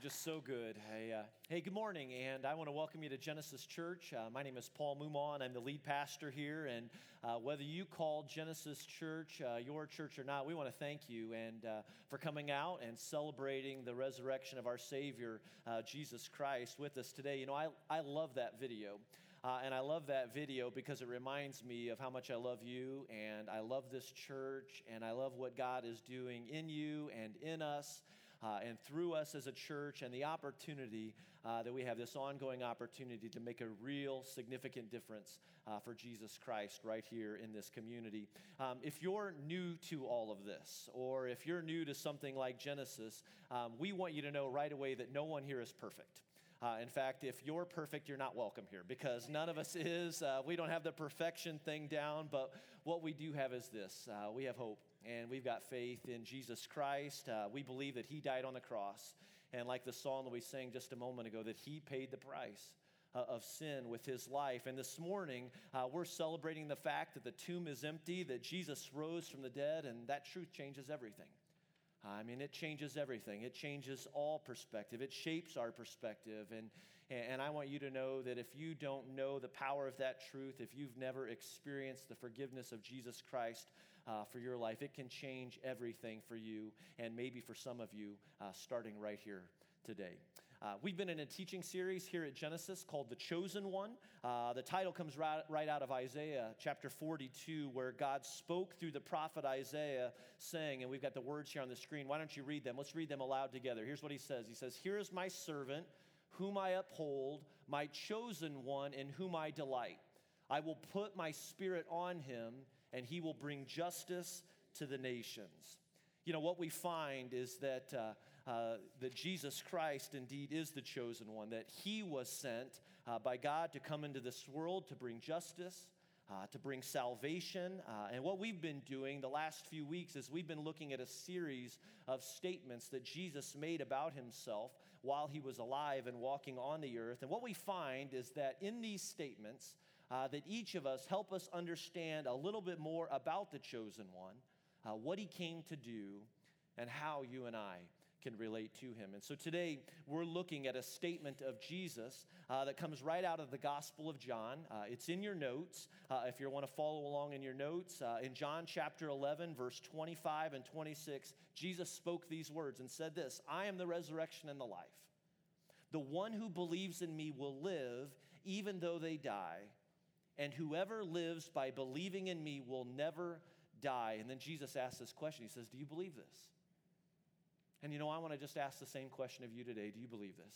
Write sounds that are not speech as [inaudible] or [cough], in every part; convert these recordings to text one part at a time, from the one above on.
just so good. Hey, uh, hey, good morning, and I want to welcome you to Genesis Church. Uh, my name is Paul Mumon. I'm the lead pastor here, and uh, whether you call Genesis Church uh, your church or not, we want to thank you and uh, for coming out and celebrating the resurrection of our Savior, uh, Jesus Christ, with us today. You know, I, I love that video. Uh, and I love that video because it reminds me of how much I love you and I love this church and I love what God is doing in you and in us uh, and through us as a church, and the opportunity uh, that we have this ongoing opportunity to make a real significant difference uh, for Jesus Christ right here in this community. Um, if you're new to all of this, or if you're new to something like Genesis, um, we want you to know right away that no one here is perfect. Uh, in fact, if you're perfect, you're not welcome here because none of us is. Uh, we don't have the perfection thing down, but what we do have is this uh, we have hope and we've got faith in Jesus Christ. Uh, we believe that He died on the cross. And like the song that we sang just a moment ago, that He paid the price. Uh, of sin with his life. And this morning, uh, we're celebrating the fact that the tomb is empty, that Jesus rose from the dead, and that truth changes everything. I mean, it changes everything. It changes all perspective. It shapes our perspective. And, and I want you to know that if you don't know the power of that truth, if you've never experienced the forgiveness of Jesus Christ uh, for your life, it can change everything for you and maybe for some of you uh, starting right here today. Uh, we've been in a teaching series here at Genesis called The Chosen One. Uh, the title comes right, right out of Isaiah chapter 42, where God spoke through the prophet Isaiah, saying, and we've got the words here on the screen. Why don't you read them? Let's read them aloud together. Here's what he says He says, Here is my servant, whom I uphold, my chosen one, in whom I delight. I will put my spirit on him, and he will bring justice to the nations you know, what we find is that, uh, uh, that Jesus Christ indeed is the chosen one, that he was sent uh, by God to come into this world to bring justice, uh, to bring salvation. Uh, and what we've been doing the last few weeks is we've been looking at a series of statements that Jesus made about himself while he was alive and walking on the earth. And what we find is that in these statements, uh, that each of us help us understand a little bit more about the chosen one uh, what he came to do, and how you and I can relate to him. And so today we're looking at a statement of Jesus uh, that comes right out of the Gospel of John. Uh, it's in your notes uh, if you want to follow along in your notes. Uh, in John chapter 11, verse 25 and 26, Jesus spoke these words and said this I am the resurrection and the life. The one who believes in me will live even though they die, and whoever lives by believing in me will never die. And then Jesus asks this question He says, Do you believe this? And you know, I want to just ask the same question of you today. Do you believe this?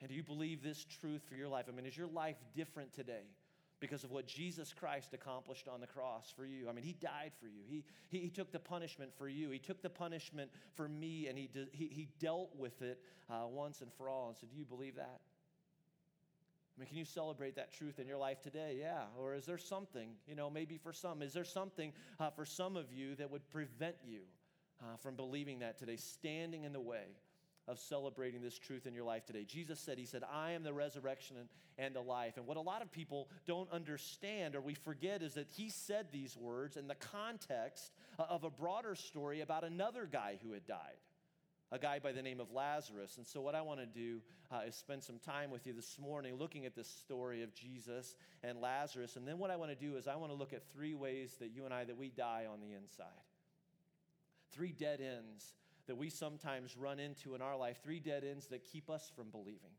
And do you believe this truth for your life? I mean, is your life different today? because of what Jesus Christ accomplished on the cross for you. I mean, He died for you. He, he, he took the punishment for you. He took the punishment for me, and He, he, he dealt with it uh, once and for all. And so, do you believe that? I mean, can you celebrate that truth in your life today? Yeah. Or is there something, you know, maybe for some, is there something uh, for some of you that would prevent you uh, from believing that today, standing in the way of celebrating this truth in your life today? Jesus said, He said, I am the resurrection and, and the life. And what a lot of people don't understand or we forget is that He said these words in the context of a broader story about another guy who had died a guy by the name of Lazarus. And so, what I want to do uh, is spend some time with you this morning looking at this story of Jesus and Lazarus. And then, what I want to do is, I want to look at three ways that you and I that we die on the inside. Three dead ends that we sometimes run into in our life, three dead ends that keep us from believing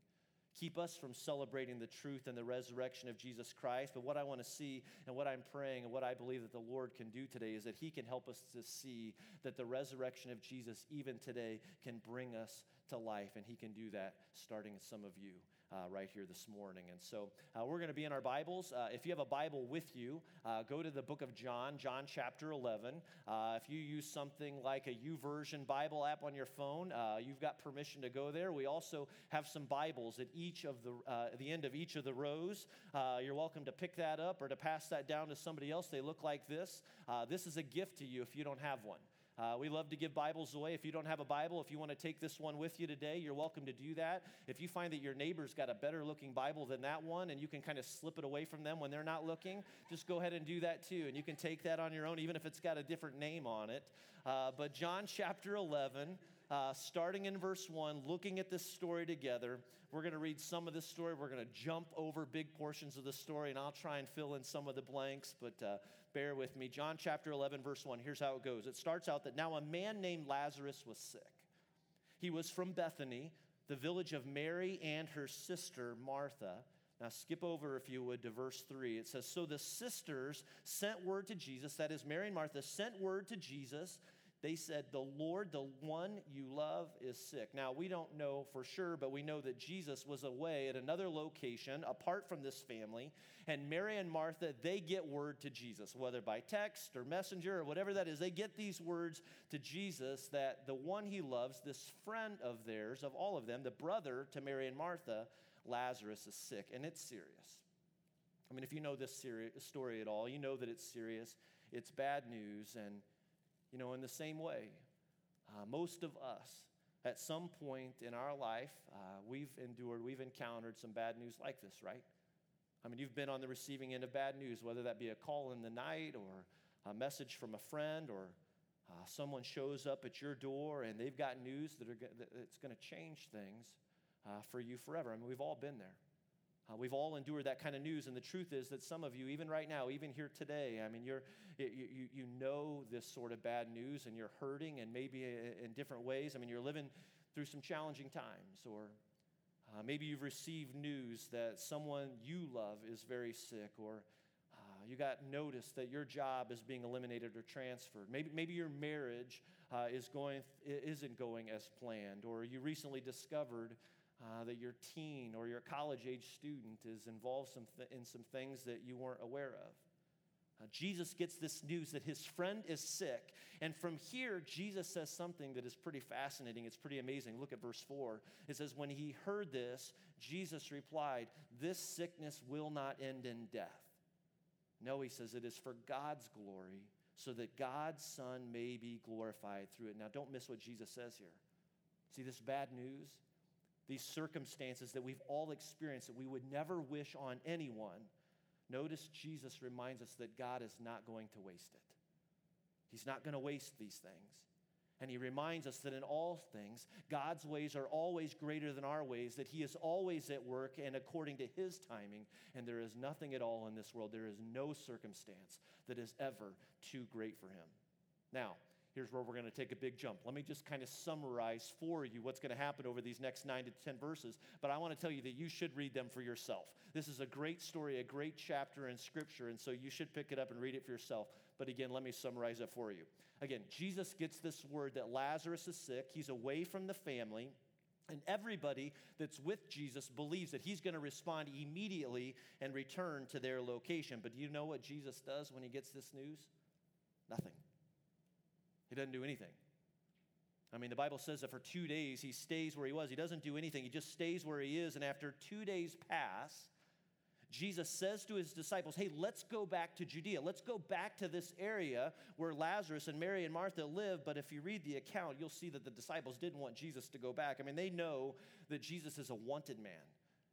keep us from celebrating the truth and the resurrection of Jesus Christ. But what I want to see and what I'm praying and what I believe that the Lord can do today is that He can help us to see that the resurrection of Jesus, even today, can bring us to life. And He can do that starting some of you uh, right here this morning. And so uh, we're going to be in our Bibles. Uh, if you have a Bible with you, uh, go to the book of John, John chapter 11. Uh, if you use something like a YouVersion Bible app on your phone, you've got permission to go there. We also have some Bibles at each of the, the end of each of the rows. You're welcome to pick that up or to pass that down to somebody else. They look like this. This is a gift to you if you don't have one. Uh, we love to give Bibles away. If you don't have a Bible, if you want to take this one with you today, you're welcome to do that. If you find that your neighbor's got a better looking Bible than that one and you can kind of slip it away from them when they're not looking, just go ahead and do that too. And you can take that on your own, even if it's got a different name on it. Uh, but John chapter 11, uh, starting in verse 1, looking at this story together. We're going to read some of this story. We're going to jump over big portions of the story, and I'll try and fill in some of the blanks, but uh, bear with me. John chapter 11, verse 1, here's how it goes. It starts out that now a man named Lazarus was sick. He was from Bethany, the village of Mary and her sister Martha. Now, skip over, if you would, to verse 3. It says, So the sisters sent word to Jesus, that is, Mary and Martha sent word to Jesus. They said, The Lord, the one you love, is sick. Now, we don't know for sure, but we know that Jesus was away at another location apart from this family. And Mary and Martha, they get word to Jesus, whether by text or messenger or whatever that is. They get these words to Jesus that the one he loves, this friend of theirs, of all of them, the brother to Mary and Martha, Lazarus is sick, and it's serious. I mean, if you know this story at all, you know that it's serious. It's bad news. And, you know, in the same way, uh, most of us, at some point in our life, uh, we've endured, we've encountered some bad news like this, right? I mean, you've been on the receiving end of bad news, whether that be a call in the night or a message from a friend or uh, someone shows up at your door and they've got news that are, that's going to change things uh, for you forever. I mean, we've all been there. Uh, we've all endured that kind of news, and the truth is that some of you, even right now, even here today, I mean, you're, you, you, know this sort of bad news and you're hurting, and maybe in different ways. I mean, you're living through some challenging times, or uh, maybe you've received news that someone you love is very sick, or uh, you got notice that your job is being eliminated or transferred. Maybe, maybe your marriage uh, is going, isn't going as planned, or you recently discovered uh, that your teen or your college age student is involved some th- in some things that you weren't aware of. Uh, Jesus gets this news that his friend is sick. And from here, Jesus says something that is pretty fascinating. It's pretty amazing. Look at verse 4. It says, When he heard this, Jesus replied, This sickness will not end in death. No, he says, it is for God's glory, so that God's Son may be glorified through it. Now, don't miss what Jesus says here. See this bad news? These circumstances that we've all experienced that we would never wish on anyone, notice Jesus reminds us that God is not going to waste it. He's not going to waste these things. And he reminds us that in all things, God's ways are always greater than our ways, that he is always at work and according to his timing. And there is nothing at all in this world, there is no circumstance that is ever too great for him. Now, here's where we're going to take a big jump. Let me just kind of summarize for you what's going to happen over these next nine to 10 verses, but I want to tell you that you should read them for yourself. This is a great story, a great chapter in Scripture, and so you should pick it up and read it for yourself. But again, let me summarize it for you. Again, Jesus gets this word that Lazarus is sick, he's away from the family. And everybody that's with Jesus believes that he's going to respond immediately and return to their location. But do you know what Jesus does when he gets this news? Nothing. He doesn't do anything. I mean, the Bible says that for two days he stays where he was. He doesn't do anything, he just stays where he is. And after two days pass, Jesus says to his disciples, Hey, let's go back to Judea. Let's go back to this area where Lazarus and Mary and Martha live. But if you read the account, you'll see that the disciples didn't want Jesus to go back. I mean, they know that Jesus is a wanted man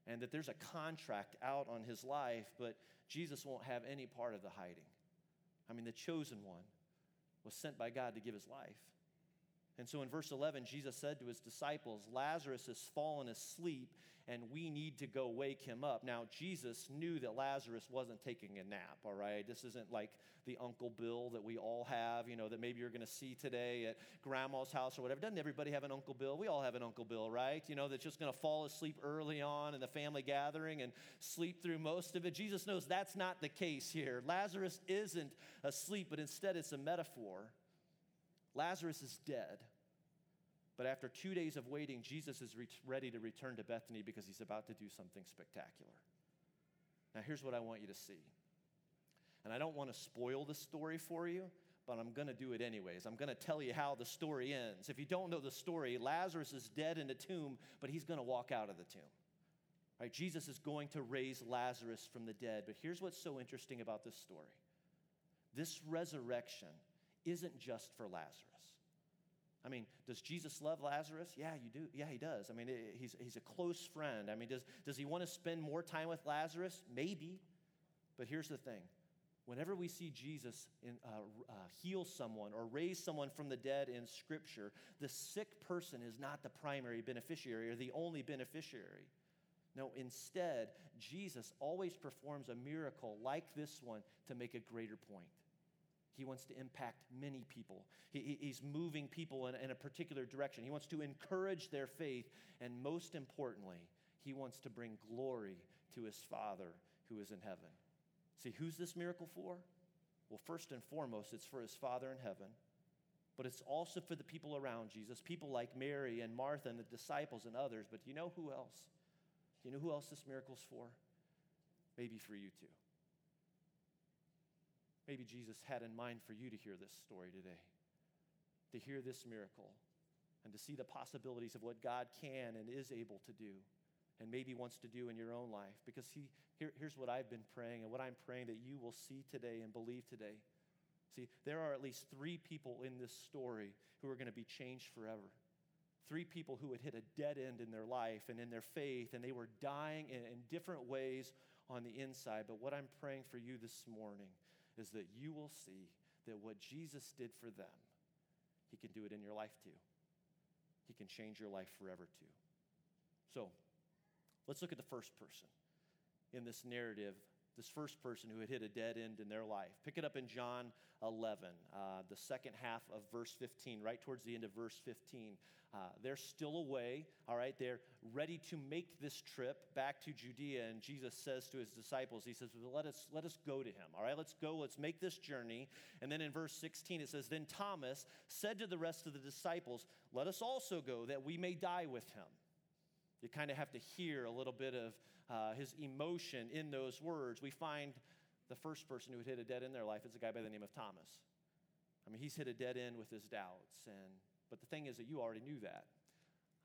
and that there's a contract out on his life, but Jesus won't have any part of the hiding. I mean, the chosen one was sent by God to give his life. And so in verse 11, Jesus said to his disciples, Lazarus has fallen asleep, and we need to go wake him up. Now, Jesus knew that Lazarus wasn't taking a nap, all right? This isn't like the Uncle Bill that we all have, you know, that maybe you're going to see today at grandma's house or whatever. Doesn't everybody have an Uncle Bill? We all have an Uncle Bill, right? You know, that's just going to fall asleep early on in the family gathering and sleep through most of it. Jesus knows that's not the case here. Lazarus isn't asleep, but instead it's a metaphor. Lazarus is dead. But after two days of waiting, Jesus is re- ready to return to Bethany because he's about to do something spectacular. Now, here's what I want you to see. And I don't want to spoil the story for you, but I'm going to do it anyways. I'm going to tell you how the story ends. If you don't know the story, Lazarus is dead in a tomb, but he's going to walk out of the tomb. Right? Jesus is going to raise Lazarus from the dead. But here's what's so interesting about this story this resurrection isn't just for Lazarus. I mean, does Jesus love Lazarus? Yeah, you do. Yeah, he does. I mean, he's, he's a close friend. I mean, does, does he want to spend more time with Lazarus? Maybe. But here's the thing Whenever we see Jesus in, uh, uh, heal someone or raise someone from the dead in Scripture, the sick person is not the primary beneficiary or the only beneficiary. No, instead, Jesus always performs a miracle like this one to make a greater point. He wants to impact many people. He, he's moving people in, in a particular direction. He wants to encourage their faith. And most importantly, he wants to bring glory to his Father who is in heaven. See, who's this miracle for? Well, first and foremost, it's for his Father in heaven, but it's also for the people around Jesus, people like Mary and Martha and the disciples and others. But do you know who else? Do you know who else this miracle's for? Maybe for you too. Maybe Jesus had in mind for you to hear this story today, to hear this miracle, and to see the possibilities of what God can and is able to do and maybe wants to do in your own life. Because he, here, here's what I've been praying and what I'm praying that you will see today and believe today. See, there are at least three people in this story who are going to be changed forever. Three people who had hit a dead end in their life and in their faith, and they were dying in, in different ways on the inside. But what I'm praying for you this morning is that you will see that what Jesus did for them, He can do it in your life too. He can change your life forever too. So, Let's look at the first person in this narrative, this first person who had hit a dead end in their life. Pick it up in John 11, uh, the second half of verse 15, right towards the end of verse 15. Uh, they're still away, all right? They're ready to make this trip back to Judea. And Jesus says to his disciples, He says, well, let, us, let us go to him, all right? Let's go, let's make this journey. And then in verse 16, it says, Then Thomas said to the rest of the disciples, Let us also go that we may die with him. You kind of have to hear a little bit of uh, his emotion in those words. We find the first person who had hit a dead end in their life is a guy by the name of Thomas. I mean, he's hit a dead end with his doubts. And, but the thing is that you already knew that.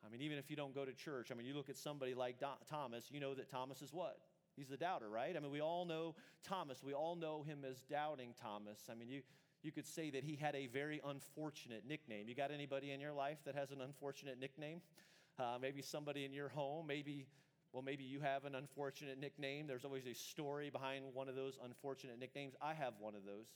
I mean, even if you don't go to church, I mean, you look at somebody like Do- Thomas, you know that Thomas is what? He's the doubter, right? I mean, we all know Thomas. We all know him as doubting Thomas. I mean, you, you could say that he had a very unfortunate nickname. You got anybody in your life that has an unfortunate nickname? Uh, maybe somebody in your home, maybe, well, maybe you have an unfortunate nickname. There's always a story behind one of those unfortunate nicknames. I have one of those.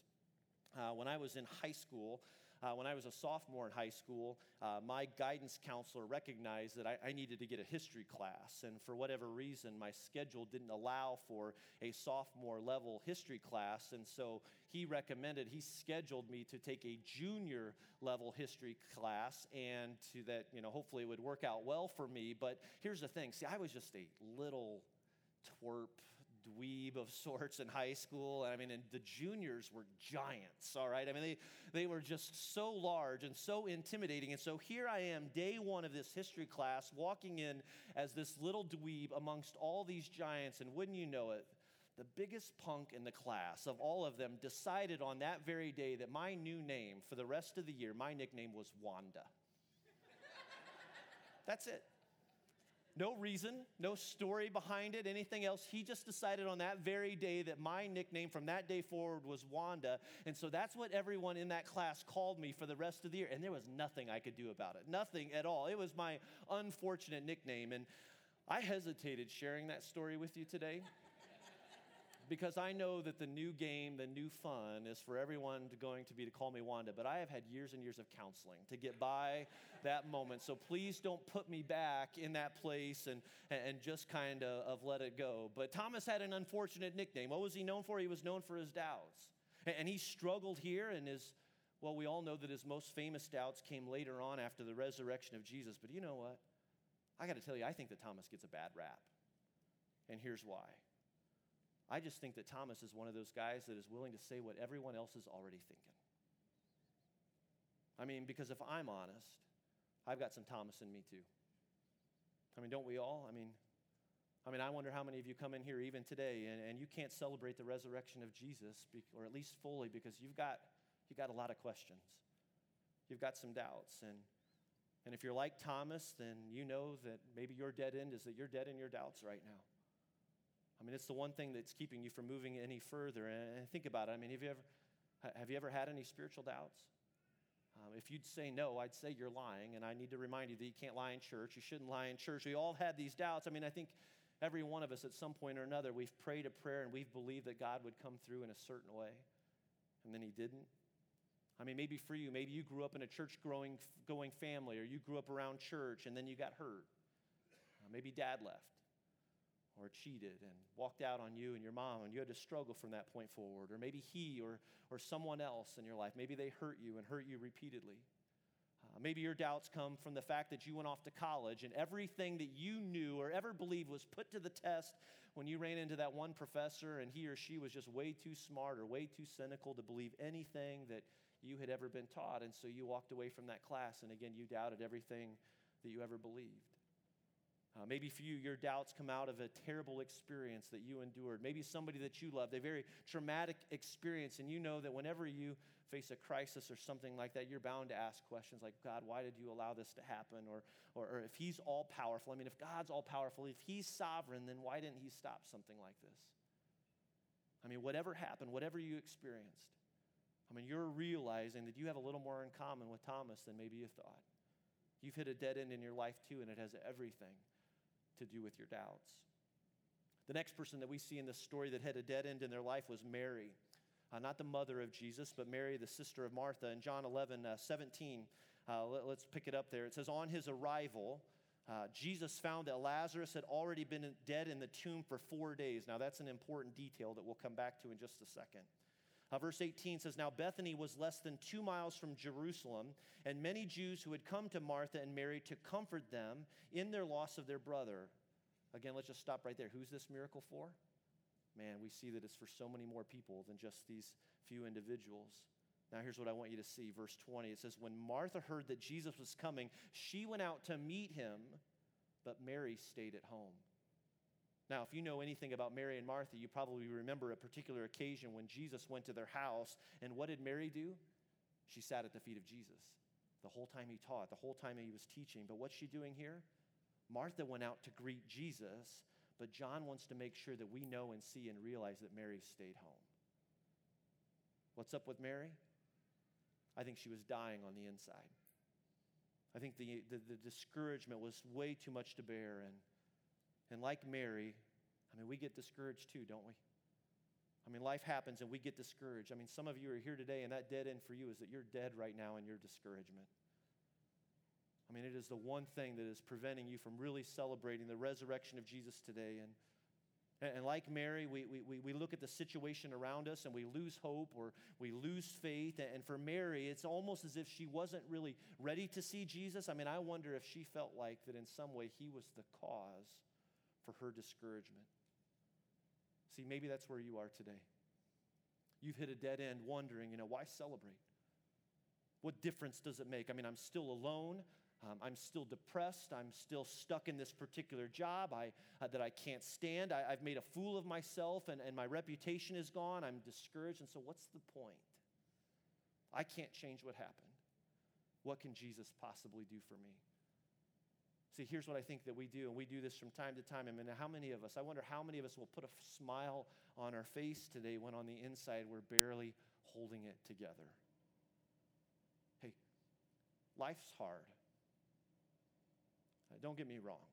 Uh, when I was in high school, uh, when I was a sophomore in high school, uh, my guidance counselor recognized that I, I, needed to get a history class. And for whatever reason, my schedule didn't allow for a sophomore level history class. And so he recommended, he scheduled me to take a junior level history class and to that, you know, hopefully it would work out well for me. But here's the thing see, I was just a little twerp dweeb of sorts in high school. I mean, and the juniors were giants, all right? I mean, they, they were just so large and so intimidating. And so here I am, day one of this history class, walking in as this little dweeb amongst all these giants. And wouldn't you know it, the biggest punk in the class of all of them decided on that very day that my new name for the rest of the year, my nickname was Wanda. [laughs] That's it. No reason, no story behind it, anything else. He just decided on that very day that my nickname from that day forward was Wanda. And so that's what everyone in that class called me for the rest of the year. And there was nothing I could do about it, nothing at all. It was my unfortunate nickname. And I hesitated sharing that story with you today because I know that the new game, the new fun is for everyone to going to be to call me Wanda, but I have had years and years of counseling to get by that moment. So please don't put me back in that place and, and just kind of, of let it go. But Thomas had an unfortunate nickname. What was he known for? He was known for his doubts. And he struggled here and his, well, we all know that his most famous doubts came later on after the resurrection of Jesus. But you know what? I got to tell you, I think that Thomas gets a bad rap. And here's why. I just think that Thomas is one of those guys that is willing to say what everyone else is already thinking. I mean, because if I'm honest, I've got some Thomas in me too. I mean, don't we all? I mean, I mean, I wonder how many of you come in here even today and, and you can't celebrate the resurrection of Jesus, or at least fully, because you've got, you've got a lot of questions. You've got some doubts. And, and if you're like Thomas, then you know that maybe your dead end is that you're dead in your doubts right now. I mean, it's the one thing that's keeping you from moving any further. And think about it. I mean, have you ever, have you ever had any spiritual doubts? Um, if you'd say no, I'd say you're lying. And I need to remind you that you can't lie in church. You shouldn't lie in church. We all had these doubts. I mean, I think Every one of us, at some point or another, we've prayed a prayer and we've believed that God would come through in a certain way, and then He didn't. I mean, maybe for you, maybe you grew up in a church growing, going family, or you grew up around church and then you got hurt. Uh, maybe dad left or cheated and walked out on you and your mom, and you had to struggle from that point forward. Or maybe he or, or someone else in your life, maybe they hurt you and hurt you repeatedly. Uh, maybe your doubts come from the fact that you went off to college and everything that you knew or ever believed was put to the test when you ran into that one professor and he or she was just way too smart or way too cynical to believe anything that you had ever been taught. And so you walked away from that class, and again, you doubted everything that you ever believed. Uh, maybe for you, your doubts come out of a terrible experience that you endured. Maybe somebody that you loved, a very traumatic experience, and you know that whenever you face a crisis or something like that, you're bound to ask questions like, God, why did you allow this to happen? Or, or, or if He's all powerful, I mean, if God's all powerful, if He's sovereign, then why didn't He stop something like this? I mean, whatever happened, whatever you experienced, I mean, you're realizing that you have a little more in common with Thomas than maybe you thought. You've hit a dead end in your life too, and it has everything to do with your doubts. The next person that we see in this story that had a dead end in their life was Mary. Uh, not the mother of Jesus, but Mary, the sister of Martha. In John 11, uh, 17, uh, let, us pick it up there. It says, On his arrival, uh, Jesus found that Lazarus had already been dead in the tomb for four days. Now, that's an important detail that we'll come back to in just a second. Uh, verse 18 says, Now Bethany was less than two miles from Jerusalem, and many Jews who had come to Martha and Mary to comfort them in their loss of their brother. Again, let's just stop right there. Who's this miracle for? Man, we see that it's for so many more people than just these few individuals. Now, here's what I want you to see. Verse 20 it says, When Martha heard that Jesus was coming, she went out to meet him, but Mary stayed at home. Now, if you know anything about Mary and Martha, you probably remember a particular occasion when Jesus went to their house. And what did Mary do? She sat at the feet of Jesus the whole time he taught, the whole time he was teaching. But what's she doing here? Martha went out to greet Jesus, but John wants to make sure that we know and see and realize that Mary stayed home. What's up with Mary? I think she was dying on the inside. I think the, the, the discouragement was way too much to bear. And and like Mary, I mean, we get discouraged too, don't we? I mean, life happens and we get discouraged. I mean, some of you are here today, and that dead end for you is that you're dead right now in your discouragement. I mean, it is the one thing that is preventing you from really celebrating the resurrection of Jesus today. And, and like Mary, we, we, we look at the situation around us and we lose hope or we lose faith. And for Mary, it's almost as if she wasn't really ready to see Jesus. I mean, I wonder if she felt like that in some way he was the cause for her discouragement. See, maybe that's where you are today. You've hit a dead end wondering, you know, why celebrate? What difference does it make? I mean, I'm still alone. Um, I'm still depressed. I'm still stuck in this particular job I, uh, that I can't stand. I, have made a fool of myself and, and my reputation is gone. I'm discouraged. And so, what's the point? I can't change what happened. What can Jesus possibly do for me? See, here's what I think that we do, and we do this from time to time. I mean, how many of us, I wonder how many of us will put a smile on our face today when on the inside we're barely holding it together? Hey, life's hard. Uh, don't get me wrong.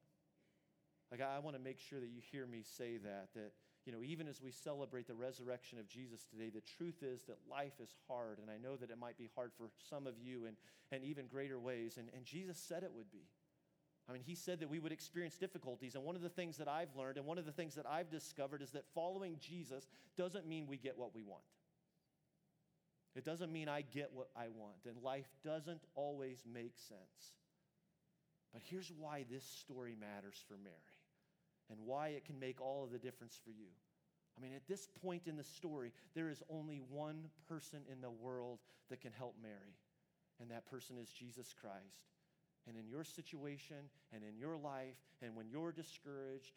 Like, I want to make sure that you hear me say that, that, you know, even as we celebrate the resurrection of Jesus today, the truth is that life is hard. And I know that it might be hard for some of you in, in even greater ways. And, and Jesus said it would be. I mean, he said that we would experience difficulties. And one of the things that I've learned and one of the things that I've discovered is that following Jesus doesn't mean we get what we want. It doesn't mean I get what I want. And life doesn't always make sense. But here's why this story matters for Mary and why it can make all of the difference for you. I mean, at this point in the story, there is only one person in the world that can help Mary, and that person is Jesus Christ and in your situation and in your life, and when you're discouraged,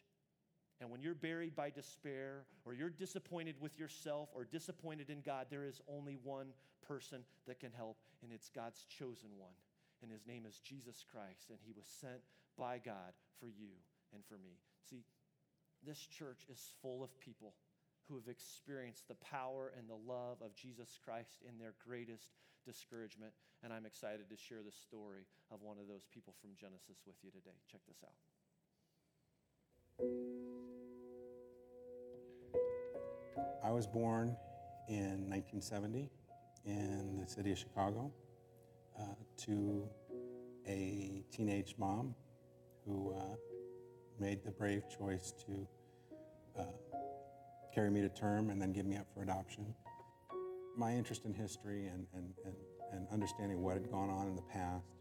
and when you're buried by despair, or you're disappointed with yourself, or disappointed in God, there is only one person that can help, and it's God's chosen one. And his name is Jesus Christ, and he was sent by God for you and for me. See, this church is full of people who have experienced the power and the love of Jesus Christ in their greatest discouragement. And I'm excited to share the story of one of those people from Genesis with you today. Check this out. I was born in 1970 in the city of Chicago uh, to a teenage mom who uh, made the brave choice to uh, carry me to term and then give me up for adoption. My interest in history and, and, and, and understanding what had gone on in the past,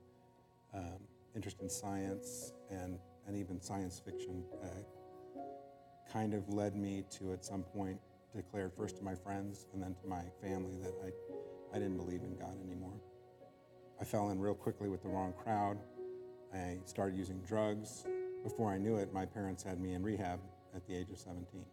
um, interest in science and, and even science fiction, uh, kind of led me to at some point declare first to my friends and then to my family that I, I didn't believe in God anymore. I fell in real quickly with the wrong crowd. I started using drugs. Before I knew it, my parents had me in rehab at the age of 17.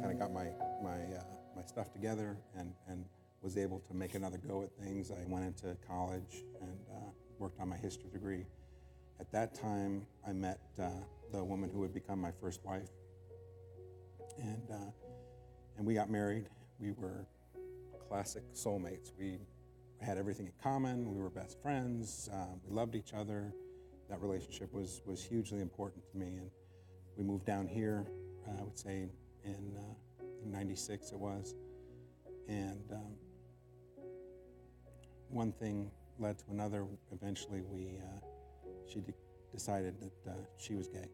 Kind of got my, my, uh, my stuff together and, and was able to make another go at things. I went into college and uh, worked on my history degree. At that time, I met uh, the woman who would become my first wife. And, uh, and we got married. We were classic soulmates. We had everything in common. We were best friends. Um, we loved each other. That relationship was, was hugely important to me. And we moved down here, uh, I would say in, uh, in 96 it was. And um, one thing led to another. Eventually, we, uh, she de- decided that uh, she was gay.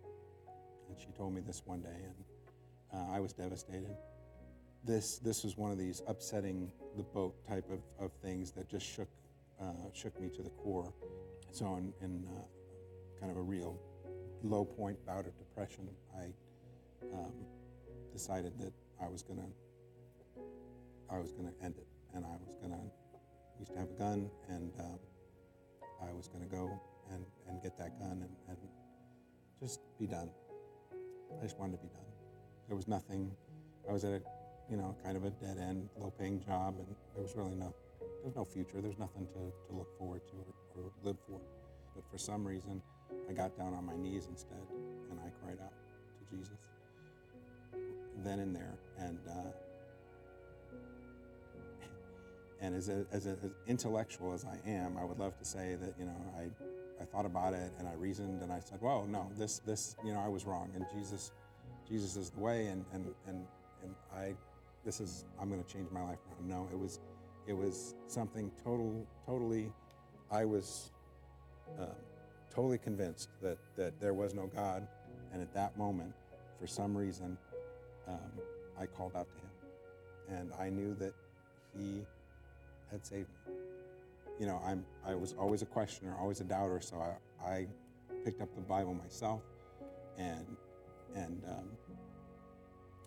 And she told me this one day, and uh, I was devastated. This, this was one of these upsetting the boat type of, of things that just shook, uh, shook me to the core. So, in, in uh, kind of a real low point bout of depression, I um, decided that I was gonna, I was gonna end it, and I was gonna. Used to have a gun, and um, I was gonna go and, and get that gun and, and just be done. I just wanted to be done. There was nothing. I was at a, you know, kind of a dead end, low paying job, and there was really no, there was no future. There's nothing to, to look forward to or, or live for. But for some reason, I got down on my knees instead, and I cried out to Jesus. Then and there, and uh, and as, a, as, a, as intellectual as I am, I would love to say that you know I I thought about it and I reasoned and I said, well, no, this, this, you know, I was wrong. And Jesus, Jesus is the way. And, and, and, and I, this is, I'm going to change my life around. No, it was, it was something total, totally, I was um, totally convinced that, that there was no God. And at that moment, for some reason, um, I called out to him. And I knew that he had saved me you know, I'm, I was always a questioner, always a doubter, so I, I picked up the Bible myself and, and, um,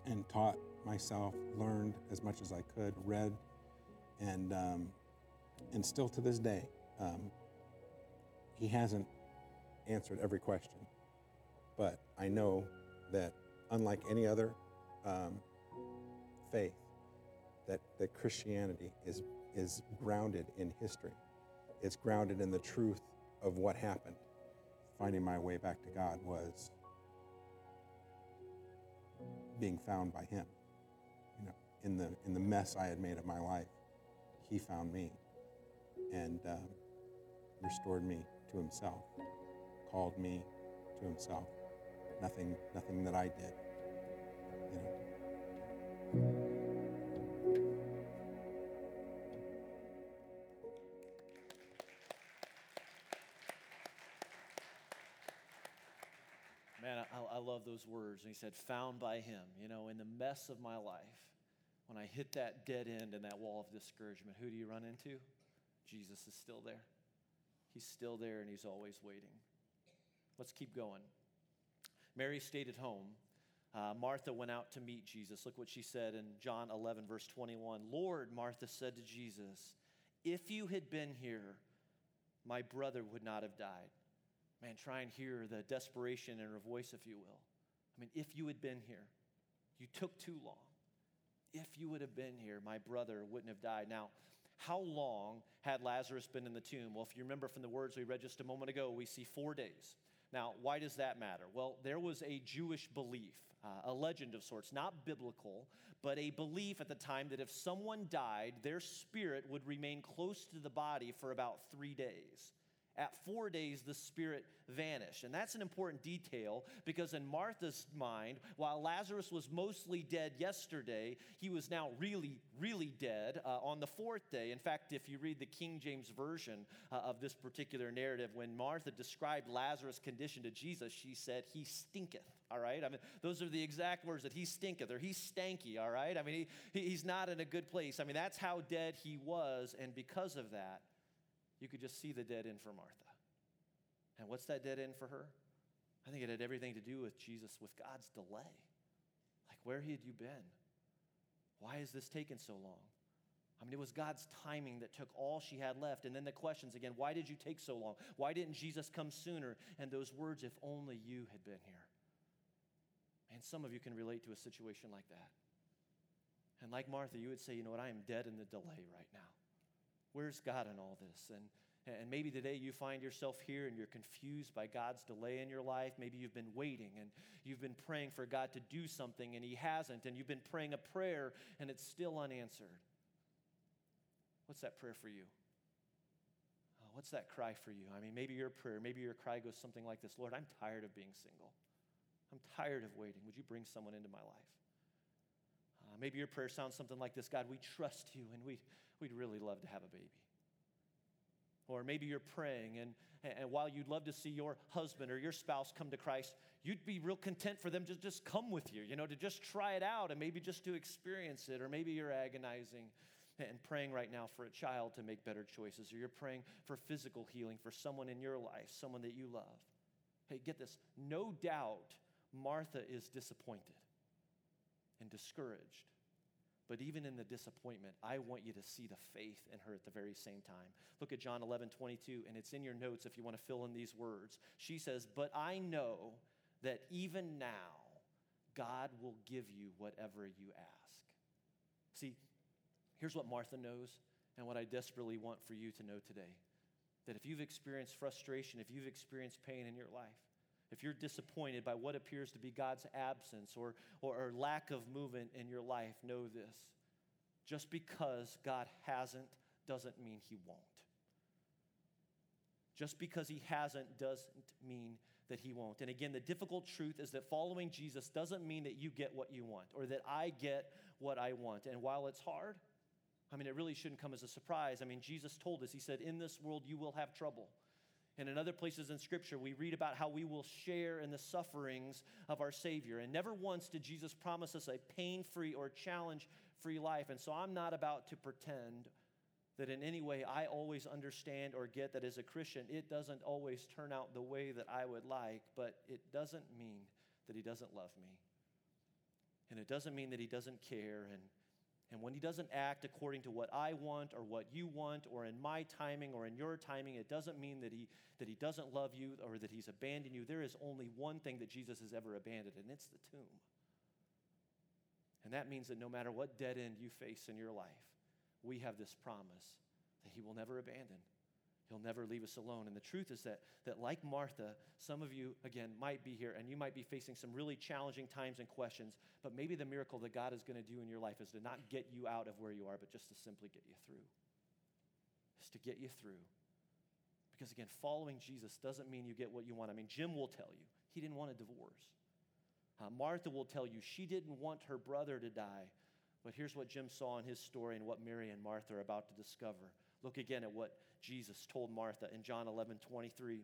and taught myself, learned as much as I could, read, and, um, and still to this day, um, he hasn't answered every question. But I know that unlike any other um, faith, that, that Christianity is is grounded in history. It's grounded in the truth of what happened. Finding my way back to God was being found by Him. You know, in the in the mess I had made of my life, He found me and um, restored me to Himself, called me to Himself. Nothing, nothing that I did. Those words. And he said, Found by him. You know, in the mess of my life, when I hit that dead end and that wall of discouragement, who do you run into? Jesus is still there. He's still there and he's always waiting. Let's keep going. Mary stayed at home. Uh, Martha went out to meet Jesus. Look what she said in John 11, verse 21. Lord, Martha said to Jesus, if you had been here, my brother would not have died. Man, try and hear the desperation in her voice, if you will. I mean, if you had been here, you took too long. If you would have been here, my brother wouldn't have died. Now, how long had Lazarus been in the tomb? Well, if you remember from the words we read just a moment ago, we see four days. Now, why does that matter? Well, there was a Jewish belief, uh, a legend of sorts, not biblical, but a belief at the time that if someone died, their spirit would remain close to the body for about three days. At four days, the spirit vanished. And that's an important detail because, in Martha's mind, while Lazarus was mostly dead yesterday, he was now really, really dead uh, on the fourth day. In fact, if you read the King James Version uh, of this particular narrative, when Martha described Lazarus' condition to Jesus, she said, He stinketh. All right? I mean, those are the exact words that he stinketh or he's stanky. All right? I mean, he, he's not in a good place. I mean, that's how dead he was. And because of that, you could just see the dead end for Martha. And what's that dead end for her? I think it had everything to do with Jesus, with God's delay. Like, where had you been? Why has this taken so long? I mean, it was God's timing that took all she had left. And then the questions again why did you take so long? Why didn't Jesus come sooner? And those words, if only you had been here. And some of you can relate to a situation like that. And like Martha, you would say, you know what, I am dead in the delay right now. Where's God in all this? And, and maybe today you find yourself here and you're confused by God's delay in your life. Maybe you've been waiting and you've been praying for God to do something and He hasn't. And you've been praying a prayer and it's still unanswered. What's that prayer for you? Uh, what's that cry for you? I mean, maybe your prayer, maybe your cry goes something like this Lord, I'm tired of being single. I'm tired of waiting. Would you bring someone into my life? Uh, maybe your prayer sounds something like this God, we trust you and we, we'd really love to have a baby. Or maybe you're praying, and, and while you'd love to see your husband or your spouse come to Christ, you'd be real content for them to just come with you, you know, to just try it out and maybe just to experience it. Or maybe you're agonizing and praying right now for a child to make better choices, or you're praying for physical healing for someone in your life, someone that you love. Hey, get this no doubt Martha is disappointed and discouraged. But even in the disappointment, I want you to see the faith in her at the very same time. Look at John 11, 22, and it's in your notes if you want to fill in these words. She says, But I know that even now, God will give you whatever you ask. See, here's what Martha knows, and what I desperately want for you to know today that if you've experienced frustration, if you've experienced pain in your life, if you're disappointed by what appears to be God's absence or, or, or, lack of movement in your life, know this. Just because God hasn't doesn't mean He won't. Just because He hasn't doesn't mean that He won't. And again, the difficult truth is that following Jesus doesn't mean that you get what you want or that I get what I want. And while it's hard, I mean, it really shouldn't come as a surprise. I mean, Jesus told us, He said, In this world you will have trouble. And in other places in Scripture, we read about how we will share in the sufferings of our Savior. And never once did Jesus promise us a pain free or challenge free life. And so I'm not about to pretend that in any way I always understand or get that as a Christian, it doesn't always turn out the way that I would like, but it doesn't mean that He doesn't love me. And it doesn't mean that He doesn't care. And and when he doesn't act according to what I want or what you want or in my timing or in your timing, it doesn't mean that he, that he doesn't love you or that he's abandoned you. There is only one thing that Jesus has ever abandoned, and it's the tomb. And that means that no matter what dead end you face in your life, we have this promise that he will never abandon. He'll never leave us alone. And the truth is that, that, like Martha, some of you, again, might be here and you might be facing some really challenging times and questions, but maybe the miracle that God is going to do in your life is to not get you out of where you are, but just to simply get you through. Just to get you through. Because, again, following Jesus doesn't mean you get what you want. I mean, Jim will tell you he didn't want a divorce. Uh, Martha will tell you she didn't want her brother to die. But here's what Jim saw in his story and what Mary and Martha are about to discover. Look again at what Jesus told Martha in John 11 23.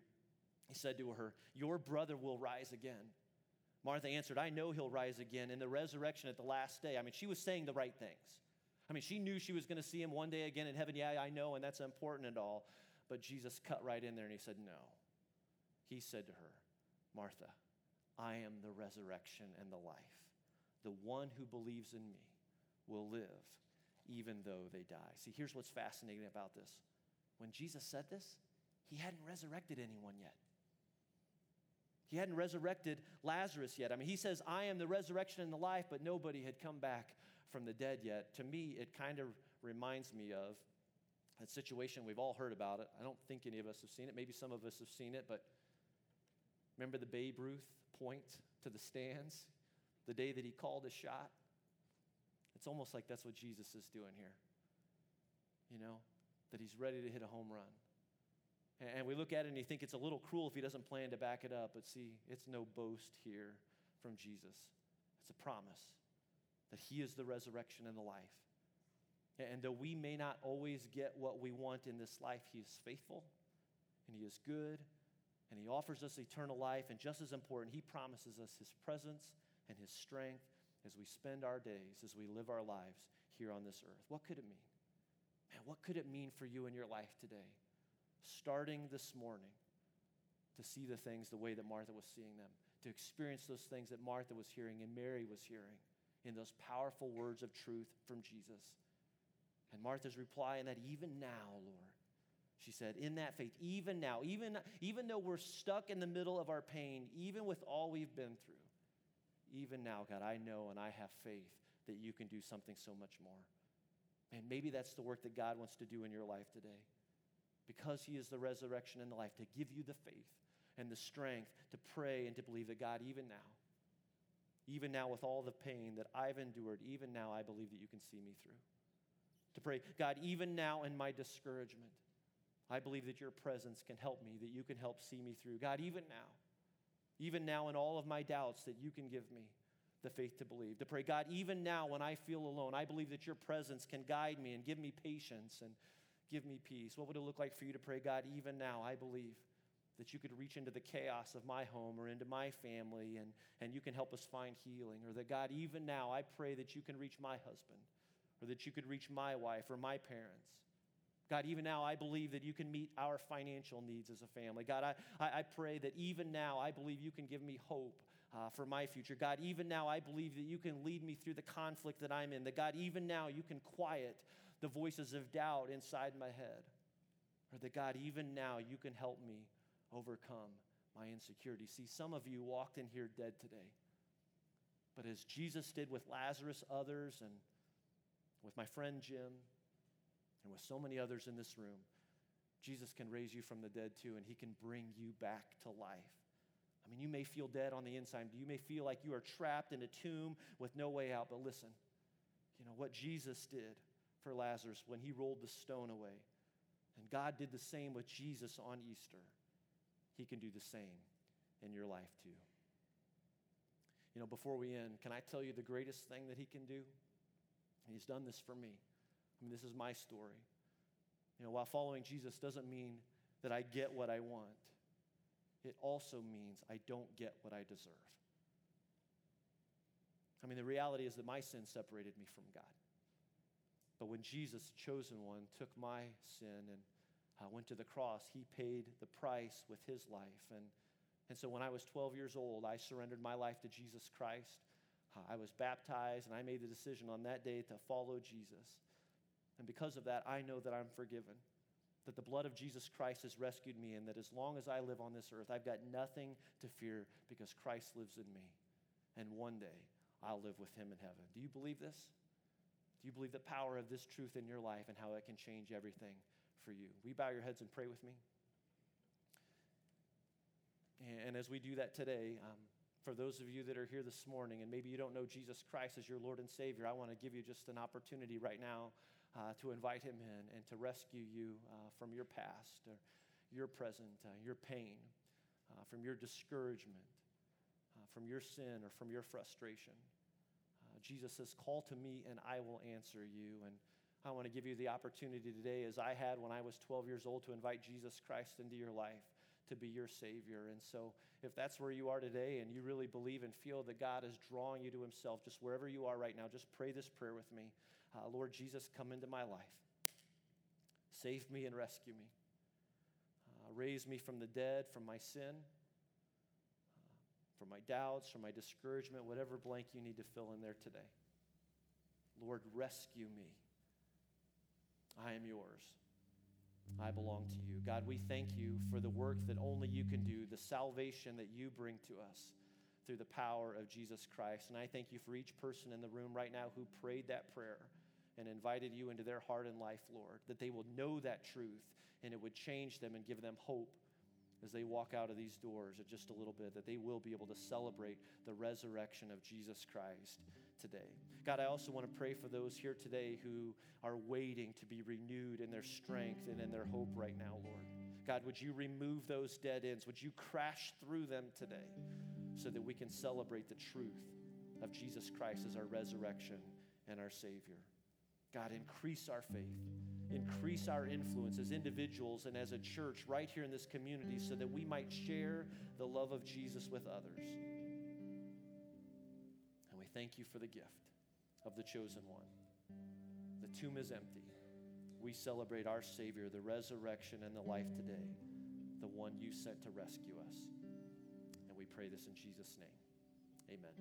He said to her, Your brother will rise again. Martha answered, I know he'll rise again in the resurrection at the last day. I mean, she was saying the right things. I mean, she knew she was going to see him one day again in heaven. Yeah, I know, and that's important and all. But Jesus cut right in there and he said, No. He said to her, Martha, I am the resurrection and the life. The one who believes in me will live even though they die. See, here's what's fascinating about this. When Jesus said this, he hadn't resurrected anyone yet. He hadn't resurrected Lazarus yet. I mean, he says, I am the resurrection and the life, but nobody had come back from the dead yet. To me, it kind of reminds me of that situation. We've all heard about it. I don't think any of us have seen it. Maybe some of us have seen it, but remember the Babe Ruth point to the stands the day that he called a shot? It's almost like that's what Jesus is doing here. You know, that he's ready to hit a home run. And we look at it and you think it's a little cruel if he doesn't plan to back it up. But see, it's no boast here from Jesus. It's a promise that he is the resurrection and the life. And though we may not always get what we want in this life, he is faithful and he is good and he offers us eternal life. And just as important, he promises us his presence and his strength as we spend our days, as we live our lives here on this earth. What could it mean? Man, what could it mean for you in your life today? Starting this morning to see the things the way that Martha was seeing them, to experience those things that Martha was hearing and Mary was hearing in those powerful words of truth from Jesus. And Martha's reply, in that even now, Lord, she said, in that faith, even now, even, even though we're stuck in the middle of our pain, even with all we've been through, even now, God, I know and I have faith that you can do something so much more. And maybe that's the work that God wants to do in your life today. Because He is the resurrection and the life, to give you the faith and the strength to pray and to believe that God, even now, even now with all the pain that I've endured, even now I believe that you can see me through. To pray, God, even now in my discouragement, I believe that your presence can help me, that you can help see me through. God, even now, even now in all of my doubts, that you can give me the faith to believe. To pray, God, even now when I feel alone, I believe that your presence can guide me and give me patience and give me peace. What would it look like for you to pray, God, even now, I believe that you could reach into the chaos of my home or into my family and, and you can help us find healing. Or that, God, even now, I pray that you can reach my husband or that you could reach my wife or my parents. God, even now, I believe that you can meet our financial needs as a family. God, I, I, pray that even now, I believe you can give me hope uh, for my future. God, even now, I believe that you can lead me through the conflict that I'm in. That, God, even now, you can quiet the voices of doubt inside my head. Or that, God, even now, you can help me overcome my insecurity. See, some of you walked in here dead today. But as Jesus did with Lazarus, others, and with my friend Jim, and with so many others in this room, Jesus can raise you from the dead too, and he can bring you back to life. I mean, you may feel dead on the inside. You may feel like you are trapped in a tomb with no way out. But listen, you know what Jesus did for Lazarus when he rolled the stone away. And God did the same with Jesus on Easter. He can do the same in your life too. You know, before we end, can I tell you the greatest thing that He can do? He's done this for me. I mean, this is my story. You know, while following Jesus doesn't mean that I get what I want, it also means I don't get what I deserve. I mean, the reality is that my sin separated me from God. But when Jesus, chosen one, took my sin and uh, went to the cross, he paid the price with his life. And, and so when I was 12 years old, I surrendered my life to Jesus Christ. Uh, I was baptized, and I made the decision on that day to follow Jesus. And because of that, I know that I'm forgiven, that the blood of Jesus Christ has rescued me, and that as long as I live on this earth, I've got nothing to fear because Christ lives in me. And one day, I'll live with him in heaven. Do you believe this? Do you believe the power of this truth in your life and how it can change everything for you? Will you bow your heads and pray with me? And as we do that today, um, for those of you that are here this morning and maybe you don't know Jesus Christ as your Lord and Savior, I want to give you just an opportunity right now uh, to invite Him in and to rescue you uh, from your past or your present, uh, your pain, uh, from your discouragement, uh, from your sin, or from your frustration. Uh, Jesus says, Call to me and I will answer you. And I want to give you the opportunity today, as I had when I was 12 years old, to invite Jesus Christ into your life to be your Savior. And so, if that's where you are today and you really believe and feel that God is drawing you to Himself, just wherever you are right now, just pray this prayer with me. Uh, Lord Jesus, come into my life. Save me and rescue me. Uh, raise me from the dead, from my sin, uh, from my doubts, from my discouragement, whatever blank you need to fill in there today. Lord, rescue me. I am yours. I belong to you. God, we thank you for the work that only you can do, the salvation that you bring to us through the power of Jesus Christ. And I thank you for each person in the room right now who prayed that prayer and invited you into their heart and life, Lord, that they will know that truth and it would change them and give them hope as they walk out of these doors in just a little bit, that they will be able to celebrate the resurrection of Jesus Christ today. God, I also want to pray for those here today who are waiting to be renewed in their strength and in their hope right now, Lord. God, would you remove those dead ends? Would you crash through them today so that we can celebrate the truth of Jesus Christ as our resurrection and our Savior? God, increase our faith, increase our influence as individuals and as a church right here in this community so that we might share the love of Jesus with others. And we thank you for the gift of the chosen one. The tomb is empty. We celebrate our Savior, the resurrection and the life today, the one you sent to rescue us. And we pray this in Jesus' name. Amen.